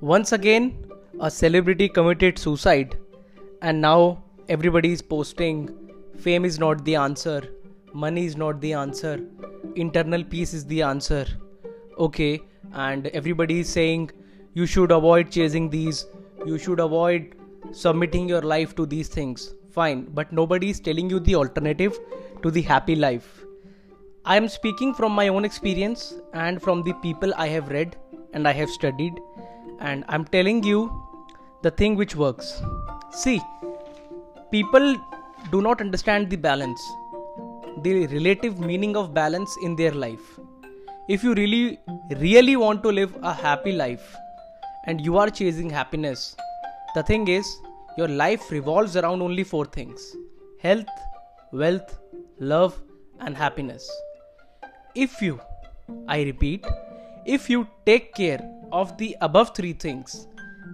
Once again, a celebrity committed suicide, and now everybody is posting fame is not the answer, money is not the answer, internal peace is the answer. Okay, and everybody is saying you should avoid chasing these, you should avoid submitting your life to these things. Fine, but nobody is telling you the alternative to the happy life. I am speaking from my own experience and from the people I have read and I have studied and I'm telling you the thing which works. See, people do not understand the balance, the relative meaning of balance in their life. If you really, really want to live a happy life and you are chasing happiness, the thing is, your life revolves around only four things health, wealth, love, and happiness. If you, I repeat, if you take care of the above three things,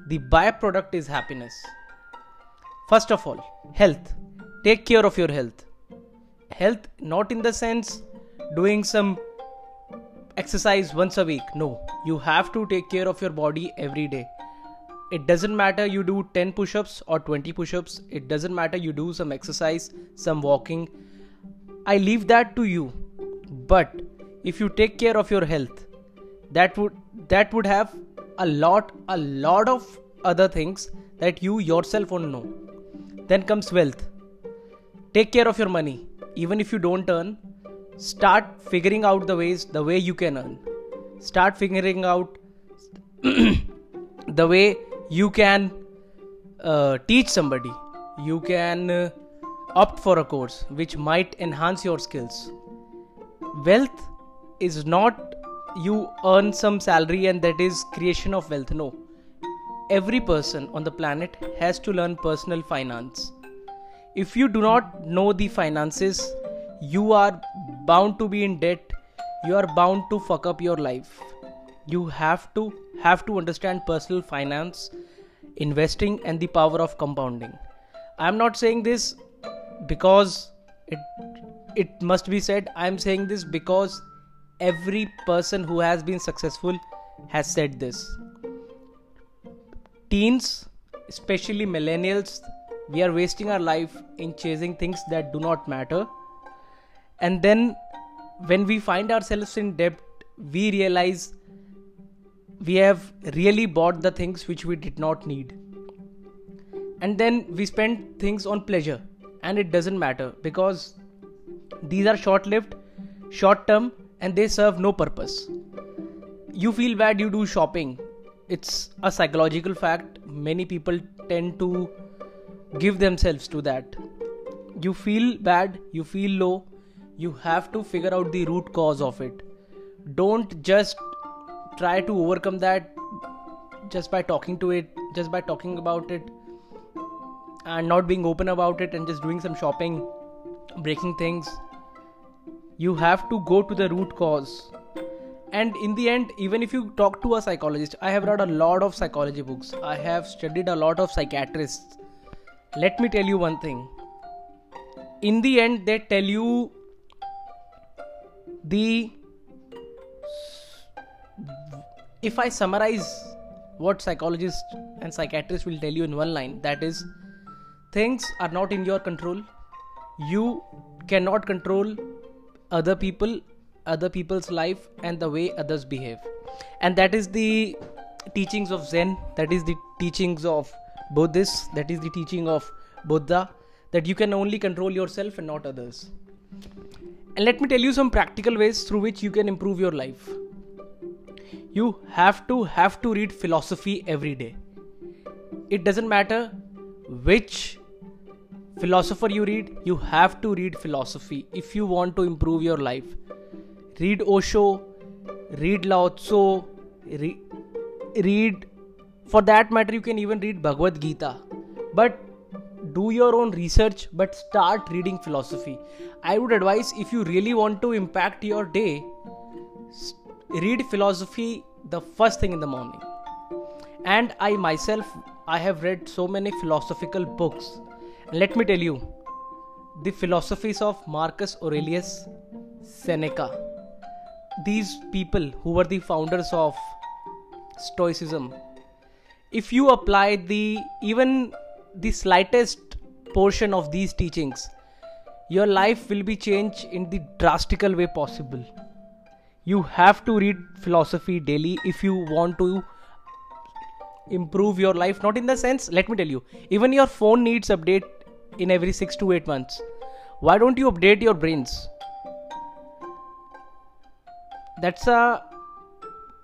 the byproduct is happiness. First of all, health. Take care of your health. Health, not in the sense doing some exercise once a week. No, you have to take care of your body every day. It doesn't matter you do 10 push ups or 20 push ups, it doesn't matter you do some exercise, some walking. I leave that to you. But if you take care of your health, that would that would have a lot a lot of other things that you yourself won't know. Then comes wealth. Take care of your money. Even if you don't earn start figuring out the ways the way you can earn. Start figuring out the way you can uh, teach somebody. You can uh, opt for a course which might enhance your skills. Wealth is not you earn some salary and that is creation of wealth. No. Every person on the planet has to learn personal finance. If you do not know the finances you are bound to be in debt. You are bound to fuck up your life. You have to have to understand personal finance investing and the power of compounding. I am not saying this because it it must be said. I am saying this because every person who has been successful has said this. Teens, especially millennials, we are wasting our life in chasing things that do not matter. And then when we find ourselves in debt, we realize we have really bought the things which we did not need. And then we spend things on pleasure, and it doesn't matter because these are short lived, short term, and they serve no purpose. You feel bad, you do shopping. It's a psychological fact. Many people tend to give themselves to that. You feel bad, you feel low, you have to figure out the root cause of it. Don't just try to overcome that just by talking to it, just by talking about it, and not being open about it, and just doing some shopping, breaking things you have to go to the root cause. And in the end even if you talk to a psychologist i have read a lot of psychology books. I have studied a lot of psychiatrists. Let me tell you one thing. In the end they tell you the if i summarize what psychologists and psychiatrists will tell you in one line that is things are not in your control. You cannot control other people other people's life and the way others behave. And that is the teachings of zen that is the teachings of buddhists that is the teaching of buddha that you can only control yourself and not others. And let me tell you some practical ways through which you can improve your life. You have to have to read philosophy every day. It doesn't matter which philosopher you read, you have to read philosophy if you want to improve your life. Read Osho, read Lao Tzu, re- read, for that matter, you can even read Bhagavad Gita. But do your own research, but start reading philosophy. I would advise if you really want to impact your day, read philosophy the first thing in the morning. And I myself, I have read so many philosophical books let me tell you the philosophies of Marcus Aurelius Seneca. These people who were the founders of Stoicism, if you apply the even the slightest portion of these teachings your life will be changed in the drastical way possible you have to read philosophy daily if you want to improve your life not in the sense let me tell you even your phone needs update in every 6 to 8 months. Why don't you update your brains? That's a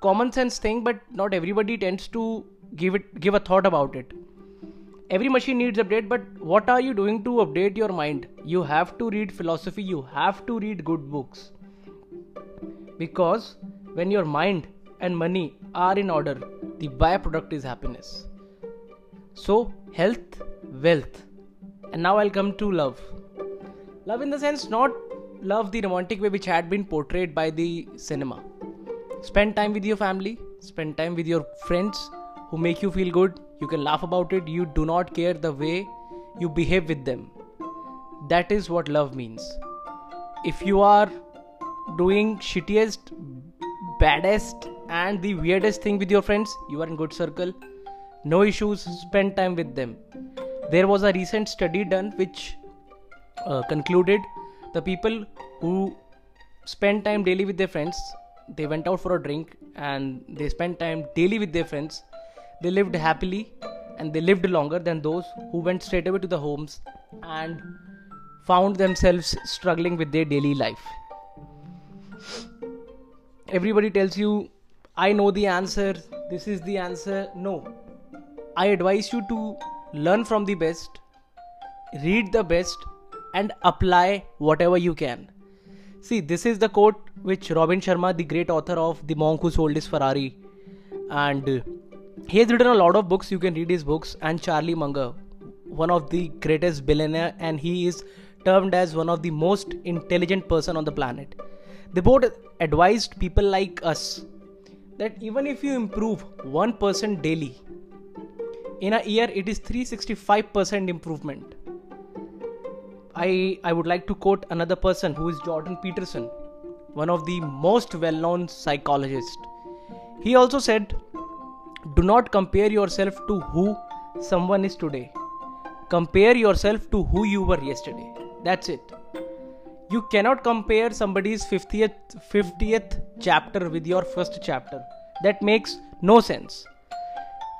common sense thing but not everybody tends to give it give a thought about it. Every machine needs update but what are you doing to update your mind? You have to read philosophy you have to read good books. Because when your mind and money are in order the byproduct is happiness. So health wealth and now i'll come to love. Love in the sense not love the romantic way which had been portrayed by the cinema. Spend time with your family spend time with your friends who make you feel good. You can laugh about it. You do not care the way you behave with them. That is what love means. If you are doing shittiest baddest and the weirdest thing with your friends you are in good circle. No issues. Spend time with them there was a recent study done which uh, concluded the people who spend time daily with their friends they went out for a drink and they spent time daily with their friends they lived happily and they lived longer than those who went straight away to the homes and found themselves struggling with their daily life. Everybody tells you, I know the answer, this is the answer. No. I advise you to learn from the best, read the best, and apply whatever you can. See, this is the quote which Robin Sharma, the great author of The Monk Who Sold His Ferrari, and he has written a lot of books. You can read his books. And charlie munger one of the greatest billionaire and he is termed as one of the most intelligent person on the planet. They both advised people like us that even if you improve 1% daily in a year it is 365% improvement i i would like to quote another person who is jordan peterson one of the most well known psychologists he also said do not compare yourself to who someone is today. Compare yourself to who you were yesterday. That's it. You cannot compare somebody's 50th 50th chapter with your first chapter. That makes no sense.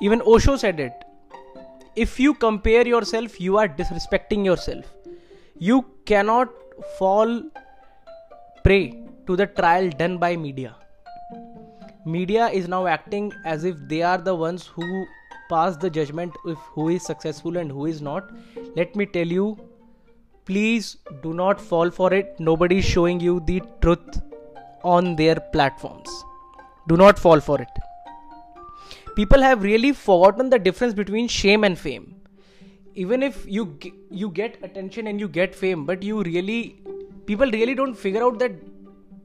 Even Osho said it. If you compare yourself, you are disrespecting yourself. You cannot fall prey to the trial done by media. Media is now acting as if they are the ones who pass the judgment of who is successful and who is not. Let me tell you please do not fall for it. Nobody is showing you the truth on their platforms. Do not fall for it people have really forgotten the difference between shame and fame. Even if you you get attention and you get fame but you really people really don't figure out that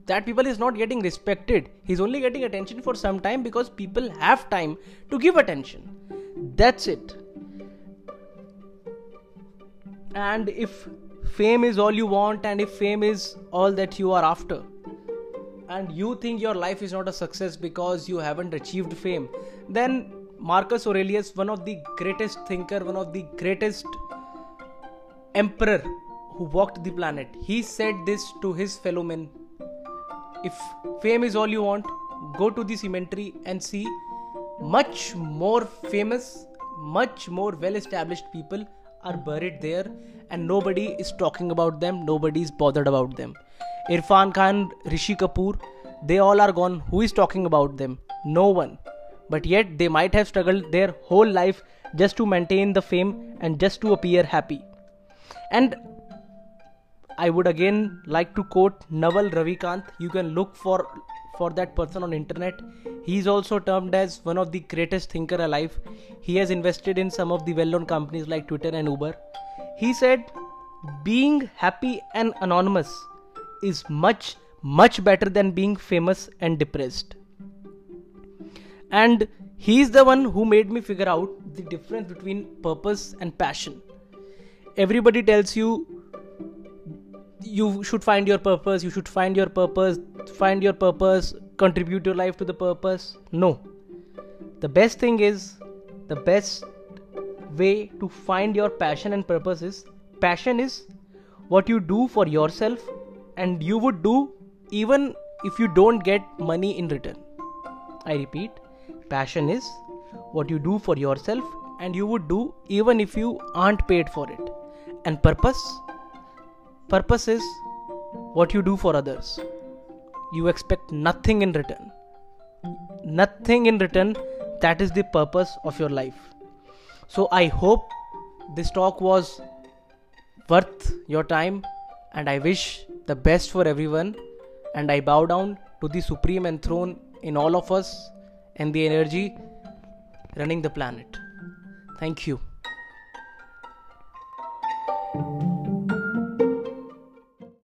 that people is not getting respected. He's only getting attention for some time because people have time to give attention. That's it. And if fame is all you want and if fame is all that you are after and you think your life is not a success because you haven't achieved fame then marcus aurelius one of the greatest thinker one of the greatest emperor who walked the planet he said this to his fellow men if fame is all you want, go to the cemetery and see much more famous, much more well established people are buried there and nobody is talking about them, nobody is bothered about them. Irfan Khan, Rishi Kapoor, they all are gone. Who is talking about them? No one. But yet they might have struggled their whole life just to maintain the fame and just to appear happy. And I would again like to quote Naval Ravikant. You can look for for that person on internet. He is also termed as one of the greatest thinker alive. He has invested in some of the well-known companies like Twitter and Uber. He said, "Being happy and anonymous is much much better than being famous and depressed." And he's the one who made me figure out the difference between purpose and passion. Everybody tells you you should find your purpose you should find your purpose find your purpose contribute your life to the purpose no the best thing is the best way to find your passion and purpose is passion is what you do for yourself and you would do even if you don't get money in return. I repeat, passion is what you do for yourself and you would do even if you aren't paid for it. And purpose? Purpose is what you do for others. You expect nothing in return. Nothing in return. That is the purpose of your life. So I hope this talk was worth your time and I wish the best for everyone and I bow down to the supreme enthroned in all of us and the energy running the planet. Thank you.